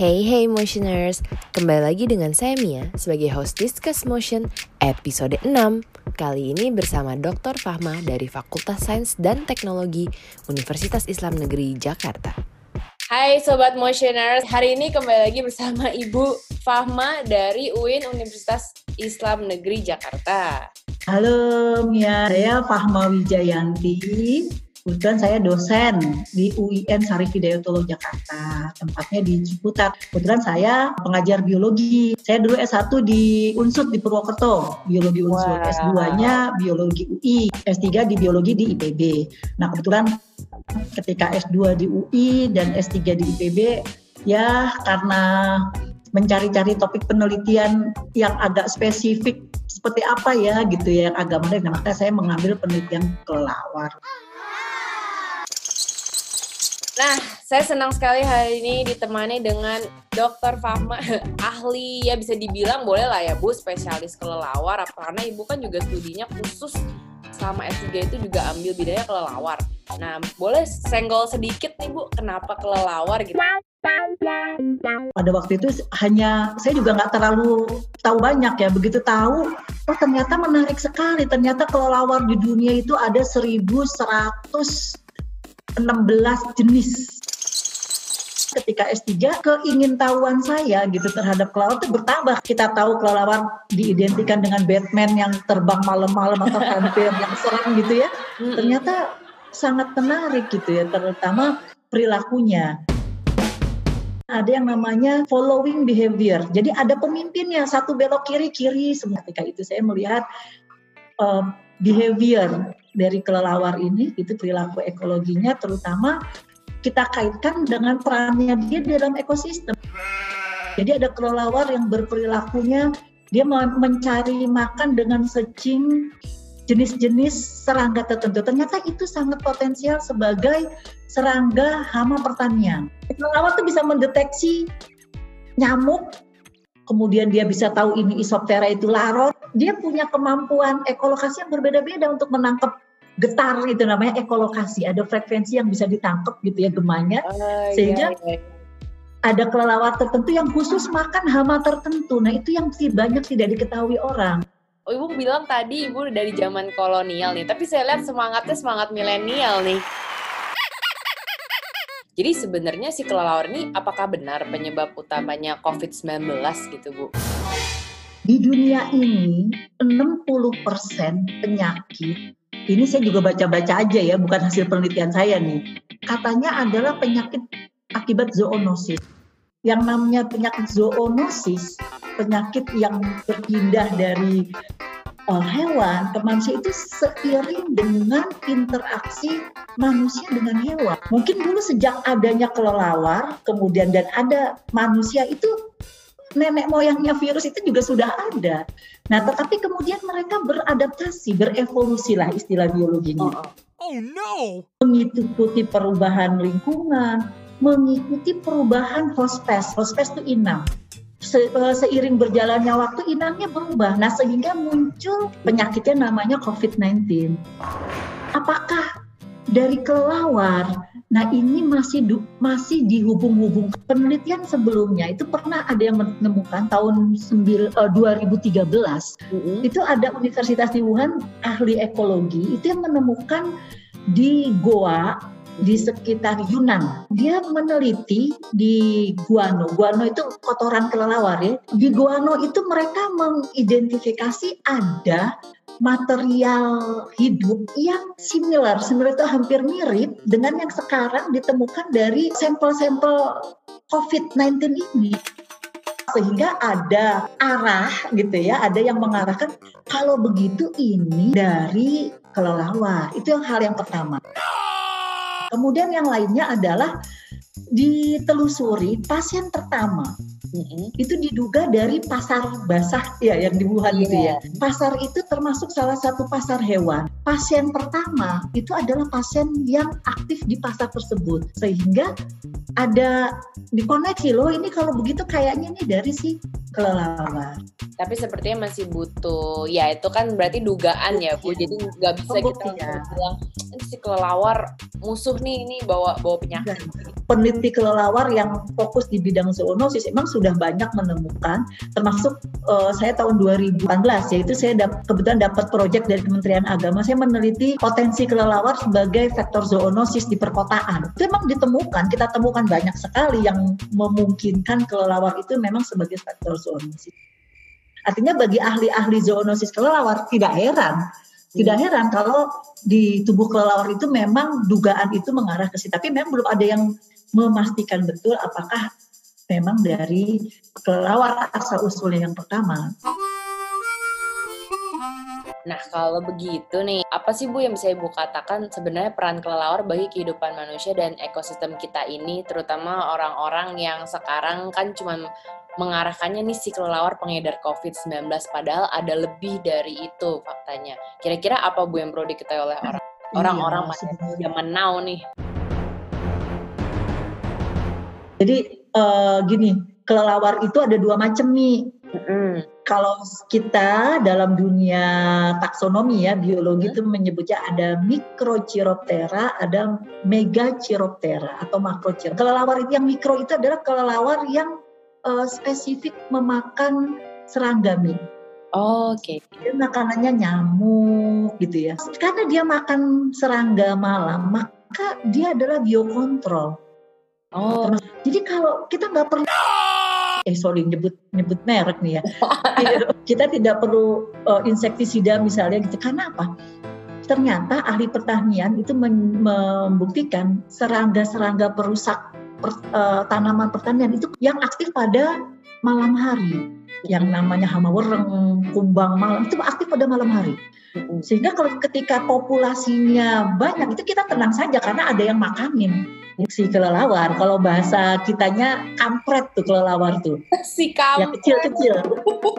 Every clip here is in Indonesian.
Hey hey motioners, kembali lagi dengan saya Mia sebagai host Discuss Motion episode 6. Kali ini bersama Dr. Fahma dari Fakultas Sains dan Teknologi Universitas Islam Negeri Jakarta. Hai Sobat Motioners, hari ini kembali lagi bersama Ibu Fahma dari UIN Universitas Islam Negeri Jakarta. Halo Mia, saya Fahma Wijayanti, Kebetulan saya dosen di UIN Sarif Hidayatullah Jakarta, tempatnya di Ciputat. Kebetulan saya pengajar biologi. Saya dulu S1 di Unsut di Purwokerto, biologi Unsut. Wow. S2-nya biologi UI, S3 di biologi di IPB. Nah, kebetulan ketika S2 di UI dan S3 di IPB, ya karena mencari-cari topik penelitian yang agak spesifik seperti apa ya gitu ya yang agak menarik. Nah, maka saya mengambil penelitian kelelawar. Nah, saya senang sekali hari ini ditemani dengan Dr. Fahma, ahli ya bisa dibilang boleh lah ya Bu, spesialis kelelawar. Karena Ibu kan juga studinya khusus sama S3 itu juga ambil bidangnya kelelawar. Nah, boleh senggol sedikit nih Bu, kenapa kelelawar gitu? Pada waktu itu hanya saya juga nggak terlalu tahu banyak ya. Begitu tahu, oh ternyata menarik sekali. Ternyata kelelawar di dunia itu ada 1100 16 jenis ketika S3 keingintahuan saya gitu terhadap kelelawar itu bertambah. Kita tahu kelelawar diidentikan dengan Batman yang terbang malam-malam atau vampir yang serem gitu ya. Ternyata sangat menarik gitu ya, terutama perilakunya. Ada yang namanya following behavior. Jadi ada pemimpinnya, satu belok kiri kiri. Ketika itu saya melihat uh, behavior dari kelelawar ini itu perilaku ekologinya terutama kita kaitkan dengan perannya dia dalam ekosistem. Jadi ada kelelawar yang berperilakunya dia mencari makan dengan secing jenis-jenis serangga tertentu. Ternyata itu sangat potensial sebagai serangga hama pertanian. Kelelawar itu bisa mendeteksi nyamuk, kemudian dia bisa tahu ini isoptera itu larot, dia punya kemampuan ekolokasi yang berbeda-beda untuk menangkap getar itu namanya ekolokasi ada frekuensi yang bisa ditangkap gitu ya gemanya. Uh, sehingga iya, iya. ada kelelawar tertentu yang khusus makan hama tertentu. Nah itu yang sih banyak tidak diketahui orang. Oh, ibu bilang tadi ibu dari zaman kolonial nih, tapi saya lihat semangatnya semangat milenial nih. Jadi sebenarnya si kelelawar ini apakah benar penyebab utamanya COVID-19 gitu, Bu? Di dunia ini 60% penyakit ini saya juga baca-baca aja ya, bukan hasil penelitian saya nih. Katanya adalah penyakit akibat zoonosis. Yang namanya penyakit zoonosis, penyakit yang berpindah dari hewan ke manusia itu seiring dengan interaksi manusia dengan hewan. Mungkin dulu sejak adanya kelelawar, kemudian dan ada manusia itu nenek moyangnya virus itu juga sudah ada. Nah, tetapi kemudian mereka beradaptasi, berevolusi lah istilah biologinya. Oh, oh. oh no. Mengikuti perubahan lingkungan, mengikuti perubahan hospes. Hospes itu inang. Se eh, seiring berjalannya waktu inangnya berubah. Nah, sehingga muncul penyakitnya namanya COVID-19. Apakah dari kelelawar Nah ini masih du, masih dihubung-hubung penelitian sebelumnya itu pernah ada yang menemukan tahun sembil, uh, 2013 mm-hmm. itu ada universitas di Wuhan ahli ekologi itu yang menemukan di Goa di sekitar Yunan. Dia meneliti di guano. Guano itu kotoran kelelawar ya. Di guano itu mereka mengidentifikasi ada material hidup yang similar, similar itu hampir mirip dengan yang sekarang ditemukan dari sampel-sampel COVID-19 ini sehingga ada arah gitu ya, ada yang mengarahkan kalau begitu ini dari kelelawar. Itu yang hal yang pertama. Kemudian yang lainnya adalah ditelusuri pasien pertama Mm-hmm. Itu diduga dari pasar basah ya yang di Wuhan yeah. itu ya. Pasar itu termasuk salah satu pasar hewan. Pasien pertama itu adalah pasien yang aktif di pasar tersebut sehingga ada dikoneksi loh ini kalau begitu kayaknya nih dari si kelelawar. Tapi sepertinya masih butuh, ya itu kan berarti dugaan ya Bu. Jadi nggak bisa kita Pembuktian. bilang ini si kelelawar musuh nih ini bawa bawa penyakit. Peneliti kelelawar yang fokus di bidang zoonosis emang sudah banyak menemukan, termasuk eh, saya tahun 2018 yaitu saya dap- kebetulan dapat proyek dari Kementerian Agama, saya meneliti potensi kelelawar sebagai faktor zoonosis di perkotaan. Itu emang ditemukan, kita temukan banyak sekali yang memungkinkan kelelawar itu memang sebagai faktor zoonosis. Artinya bagi ahli-ahli zoonosis kelelawar tidak heran, tidak heran kalau di tubuh kelelawar itu memang dugaan itu mengarah ke situ. Tapi memang belum ada yang memastikan betul apakah memang dari kelelawar asal usulnya yang pertama. Nah kalau begitu nih, apa sih Bu yang bisa Ibu katakan sebenarnya peran kelelawar bagi kehidupan manusia dan ekosistem kita ini, terutama orang-orang yang sekarang kan cuma mengarahkannya nih si kelelawar pengedar COVID-19, padahal ada lebih dari itu faktanya. Kira-kira apa Bu yang perlu diketahui oleh orang? Orang-orang Iya, masih sebenarnya. zaman now nih. Jadi eh, gini, kelelawar itu ada dua macam nih. Mm-mm. Kalau kita dalam dunia taksonomi ya biologi itu menyebutnya ada Microchiroptera, ada Megachiroptera atau Macrochiroptera. Kelelawar itu yang mikro itu adalah kelelawar yang eh, spesifik memakan serangga mie. Oke. Dia makanannya nyamuk gitu ya. Karena dia makan serangga malam, maka dia adalah biokontrol. Oh, Jadi kalau kita nggak perlu eh sorry nyebut nyebut merek nih ya. Tidak- kita tidak perlu uh, insektisida misalnya gitu. Karena apa? Ternyata ahli pertanian itu membuktikan serangga-serangga perusak per- uh, tanaman pertanian itu yang aktif pada malam hari. Yang namanya hama wereng, kumbang malam itu aktif pada malam hari. Sehingga kalau ketika populasinya banyak itu kita tenang saja karena ada yang makanin si kelelawar. Kalau bahasa kitanya kampret tuh kelelawar tuh. si Yang kamu. kecil-kecil.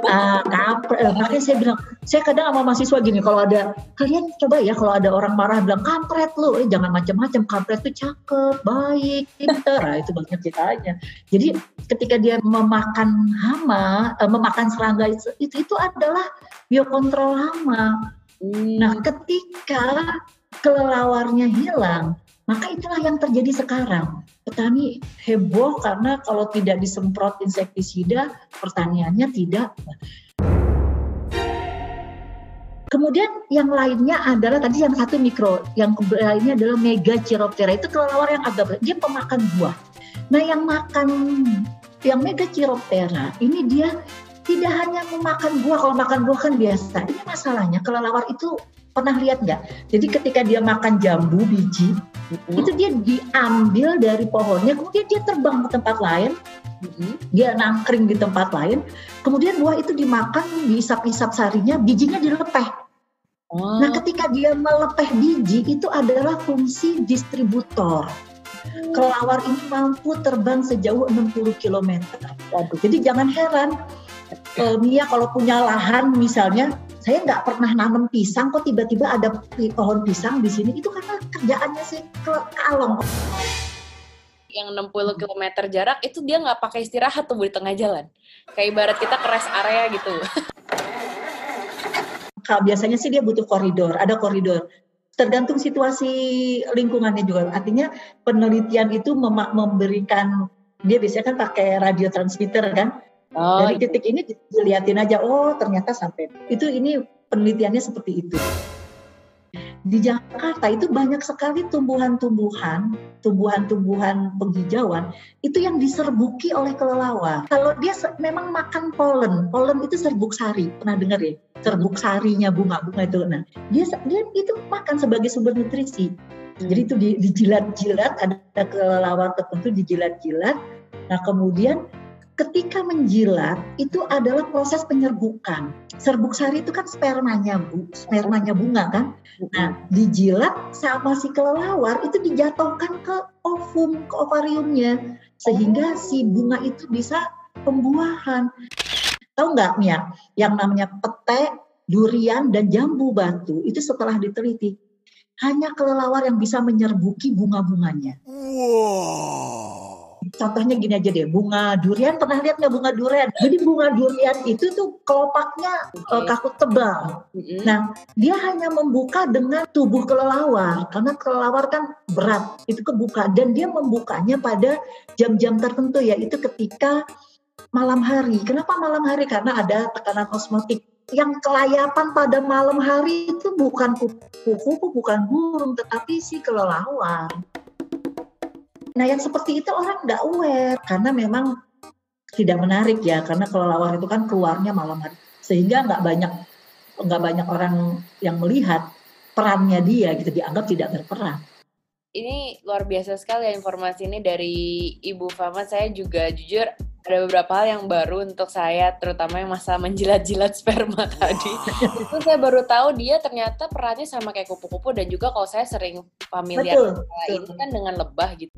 Ah, kampret. Eh, Makanya saya bilang, saya kadang sama mahasiswa gini, kalau ada, kalian coba ya kalau ada orang marah bilang, kampret lu, eh jangan macam-macam, kampret tuh cakep, baik, pinter. Nah, itu banyak ceritanya. Jadi ketika dia memakan hama, eh, memakan serangga itu, itu, itu adalah biokontrol hama. Hmm. Nah, ketika kelelawarnya hilang, maka itulah yang terjadi sekarang. Petani heboh karena kalau tidak disemprot insektisida, pertaniannya tidak. Kemudian yang lainnya adalah tadi yang satu mikro, yang lainnya adalah mega chiroptera itu kelelawar yang agak dia pemakan buah. Nah, yang makan yang mega chiroptera ini dia tidak hanya memakan buah, kalau makan buah kan biasa. Ini masalahnya kelelawar itu pernah lihat nggak? Jadi ketika dia makan jambu biji, Mm-mm. itu dia diambil dari pohonnya, kemudian dia terbang ke tempat lain, Mm-mm. dia nangkring di tempat lain, kemudian buah itu dimakan, diisap-isap sarinya, bijinya dilepeh. Oh, Nah, ketika dia melepeh biji itu adalah fungsi distributor. Kelelawar ini mampu terbang sejauh 60 km. waduh. Jadi jangan heran, eh, Mia kalau punya lahan misalnya, saya nggak pernah nanam pisang, kok tiba-tiba ada pohon pisang di sini. Itu karena kerjaannya si ke- kalong. yang 60 km jarak itu dia nggak pakai istirahat tuh di tengah jalan. Kayak ibarat kita ke rest area gitu. Kalau biasanya sih dia butuh koridor, ada koridor. Tergantung situasi lingkungannya juga. Artinya penelitian itu memberikan dia biasanya kan pakai radio transmitter kan. Oh, Dari titik ini dilihatin aja, oh ternyata sampai itu ini penelitiannya seperti itu. Di Jakarta itu banyak sekali tumbuhan-tumbuhan, tumbuhan-tumbuhan penghijauan itu yang diserbuki oleh kelelawar. Kalau dia memang makan polen, polen itu serbuk sari, pernah dengar ya? Serbuk sarinya bunga-bunga itu. Nah, dia dia itu makan sebagai sumber nutrisi. Jadi itu di- dijilat-jilat, ada kelelawar tertentu dijilat-jilat. Nah kemudian ketika menjilat itu adalah proses penyerbukan. Serbuk sari itu kan spermanya bu, spermanya bunga kan. Nah dijilat sama si kelelawar itu dijatuhkan ke ovum, ke ovariumnya, sehingga si bunga itu bisa pembuahan. Tahu nggak Mia? Yang namanya pete, durian dan jambu batu itu setelah diteliti hanya kelelawar yang bisa menyerbuki bunga-bunganya. Contohnya gini aja deh, bunga durian pernah lihat nggak bunga durian? Jadi bunga durian itu tuh kelopaknya okay. uh, kaku tebal. Mm-hmm. Nah, dia hanya membuka dengan tubuh kelelawar karena kelelawar kan berat, itu kebuka dan dia membukanya pada jam-jam tertentu yaitu ketika malam hari. Kenapa malam hari? Karena ada tekanan osmotik yang kelayapan pada malam hari itu bukan kupu-kupu, bukan burung, tetapi si kelelawar. Nah yang seperti itu orang nggak aware karena memang tidak menarik ya karena kelelawar itu kan keluarnya malam hari sehingga nggak banyak nggak banyak orang yang melihat perannya dia gitu dianggap tidak berperan. Ini luar biasa sekali ya informasi ini dari Ibu Fama. Saya juga jujur ada beberapa hal yang baru untuk saya, terutama yang masa menjilat-jilat sperma tadi. itu saya baru tahu dia ternyata perannya sama kayak kupu-kupu dan juga kalau saya sering familiar betul, ini kan dengan lebah gitu.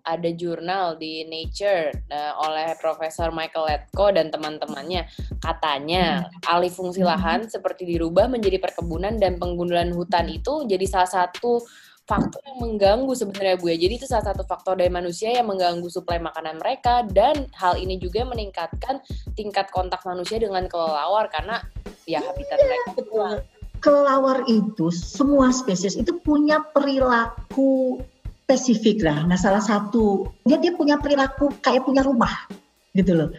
Ada jurnal di Nature uh, oleh Profesor Michael Letko dan teman-temannya. Katanya hmm. alih fungsi lahan seperti dirubah menjadi perkebunan dan penggunaan hutan itu jadi salah satu faktor yang mengganggu sebenarnya Bu ya. Jadi itu salah satu faktor dari manusia yang mengganggu suplai makanan mereka dan hal ini juga meningkatkan tingkat kontak manusia dengan kelelawar karena ya habitat ya, mereka betul. Kelelawar itu semua spesies itu punya perilaku spesifik lah. Nah salah satu dia dia punya perilaku kayak punya rumah gitu loh.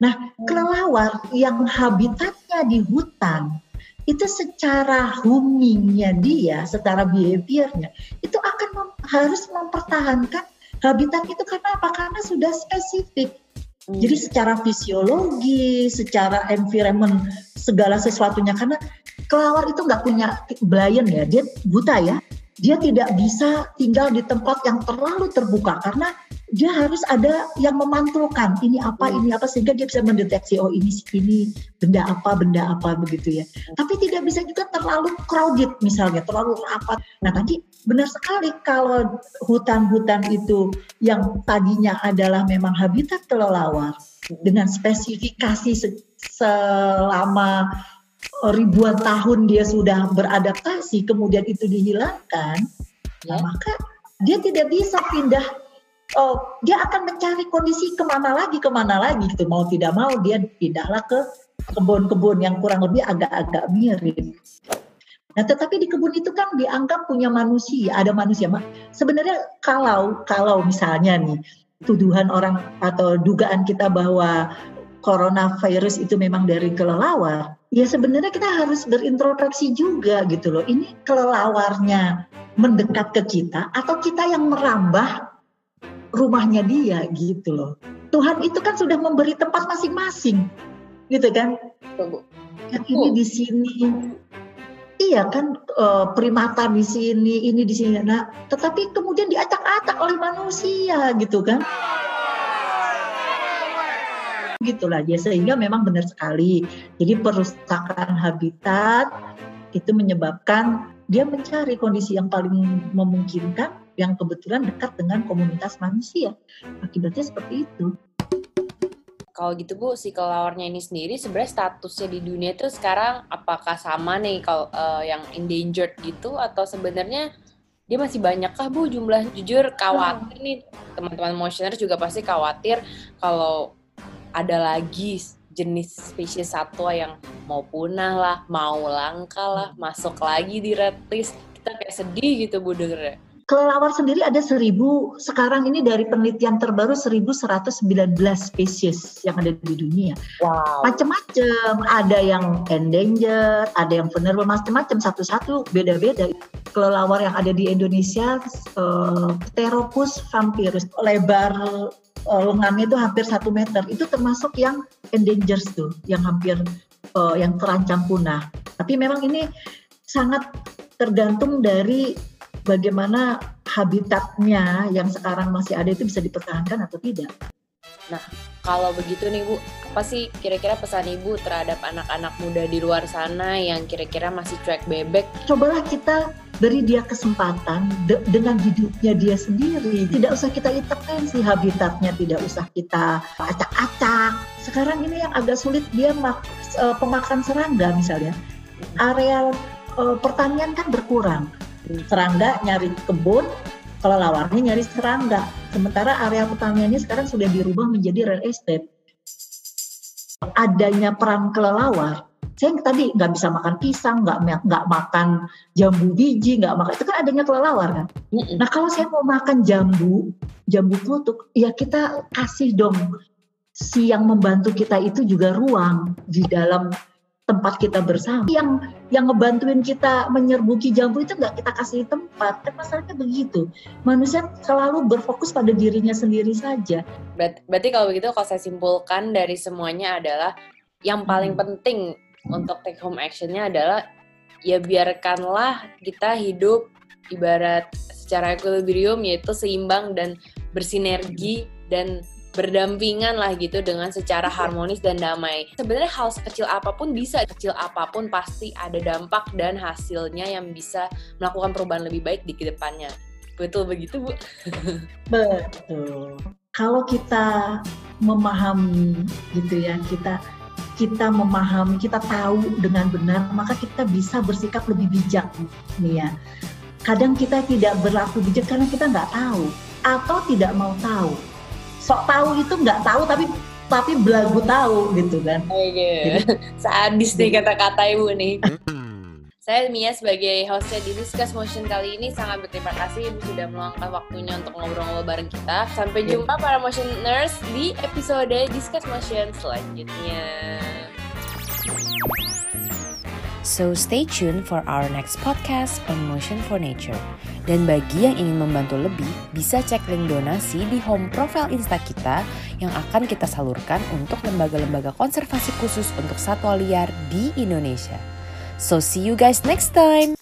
Nah kelelawar yang habitatnya di hutan itu secara humingnya dia, secara behaviornya, itu akan mem harus mempertahankan habitat itu karena apa? Karena sudah spesifik. Jadi secara fisiologi, secara environment, segala sesuatunya. Karena kelawar itu nggak punya blind ya, dia buta ya. Dia tidak bisa tinggal di tempat yang terlalu terbuka karena dia harus ada yang memantulkan ini apa ini apa sehingga dia bisa mendeteksi oh ini ini benda apa benda apa begitu ya. Tapi tidak bisa juga terlalu crowded misalnya terlalu rapat. Nah tadi benar sekali kalau hutan-hutan itu yang tadinya adalah memang habitat kelelawar dengan spesifikasi se selama ribuan tahun dia sudah beradaptasi kemudian itu dihilangkan ya. maka dia tidak bisa pindah oh, dia akan mencari kondisi ke mana lagi ke mana lagi gitu mau tidak mau dia pindahlah ke kebun-kebun yang kurang lebih agak-agak mirip. Nah, tetapi di kebun itu kan dianggap punya manusia, ada manusia. Sebenarnya kalau kalau misalnya nih tuduhan orang atau dugaan kita bahwa coronavirus itu memang dari kelelawar, ya sebenarnya kita harus berintrospeksi juga gitu loh. Ini kelelawarnya mendekat ke kita atau kita yang merambah rumahnya dia gitu loh. Tuhan itu kan sudah memberi tempat masing-masing, gitu kan? Yang ini di sini, iya kan uh, primata di sini, ini di sini. Nah, tetapi kemudian diacak-acak oleh manusia, gitu kan? Gitulah ya sehingga memang benar sekali. Jadi perusakan habitat itu menyebabkan dia mencari kondisi yang paling memungkinkan yang kebetulan dekat dengan komunitas manusia. Akibatnya seperti itu. Kalau gitu Bu, si kelawarnya ini sendiri sebenarnya statusnya di dunia itu sekarang apakah sama nih kalau uh, yang endangered gitu? Atau sebenarnya dia masih banyakkah Bu jumlah? Jujur khawatir nih. Teman-teman motioner juga pasti khawatir kalau ada lagi jenis spesies satwa yang mau punah lah, mau langka lah, masuk lagi di red list. Kita kayak sedih gitu Bu dengernya. Kelelawar sendiri ada seribu, sekarang ini dari penelitian terbaru 1119 spesies yang ada di dunia. Wow. Macam-macam, ada yang endangered, ada yang vulnerable, macam-macam satu-satu beda-beda. Kelelawar yang ada di Indonesia, uh, Pteropus vampirus, lebar uh, lengannya itu hampir satu meter. Itu termasuk yang endangered tuh, yang hampir uh, yang terancam punah. Tapi memang ini sangat tergantung dari bagaimana habitatnya yang sekarang masih ada itu bisa dipertahankan atau tidak. Nah, kalau begitu nih Bu, apa sih kira-kira pesan Ibu terhadap anak-anak muda di luar sana yang kira-kira masih cuek bebek? Cobalah kita beri dia kesempatan de dengan hidupnya dia sendiri. Tidak usah kita intervensi habitatnya, tidak usah kita acak-acak. Sekarang ini yang agak sulit dia mak uh, pemakan serangga misalnya. Areal uh, pertanian kan berkurang serangga nyari kebun kelelawarnya nyari serangga. Sementara area pertaniannya sekarang sudah dirubah menjadi real estate. Adanya peran kelelawar, saya tadi nggak bisa makan pisang, nggak nggak makan jambu biji, nggak makan itu kan adanya kelelawar kan. Nah kalau saya mau makan jambu, jambu klutuk, ya kita kasih dong si yang membantu kita itu juga ruang di dalam tempat kita bersama. Yang yang ngebantuin kita menyerbuki jambu itu nggak kita kasih tempat. Kan masalahnya begitu. Manusia selalu berfokus pada dirinya sendiri saja. Ber berarti kalau begitu kalau saya simpulkan dari semuanya adalah yang paling hmm. penting untuk take home actionnya adalah ya biarkanlah kita hidup ibarat secara equilibrium yaitu seimbang dan bersinergi dan berdampingan lah gitu dengan secara harmonis dan damai. Sebenarnya hal sekecil apa pun bisa, kecil apa pun pasti ada dampak dan hasilnya yang bisa melakukan perubahan lebih baik di ke depannya. Betul begitu, Bu? Betul. Kalau kita memahami gitu ya, kita kita memahami, kita tahu dengan benar, maka kita bisa bersikap lebih bijak nih ya. Kadang kita tidak berlaku bijak karena kita nggak tahu atau tidak mau tahu sok tahu itu nggak tahu tapi tapi belagu tahu gitu kan. Oke. Okay. Sadis nih kata-kata ibu nih. Saya Mia sebagai hostnya di Discuss Motion kali ini sangat berterima kasih Ibu sudah meluangkan waktunya untuk ngobrol-ngobrol bareng kita. Sampai iya. jumpa para Motioners di episode Discuss Motion selanjutnya. So stay tuned for our next podcast on Motion for Nature. Dan bagi yang ingin membantu lebih, bisa cek link donasi di home profile Insta kita yang akan kita salurkan untuk lembaga-lembaga konservasi khusus untuk satwa liar di Indonesia. So see you guys next time.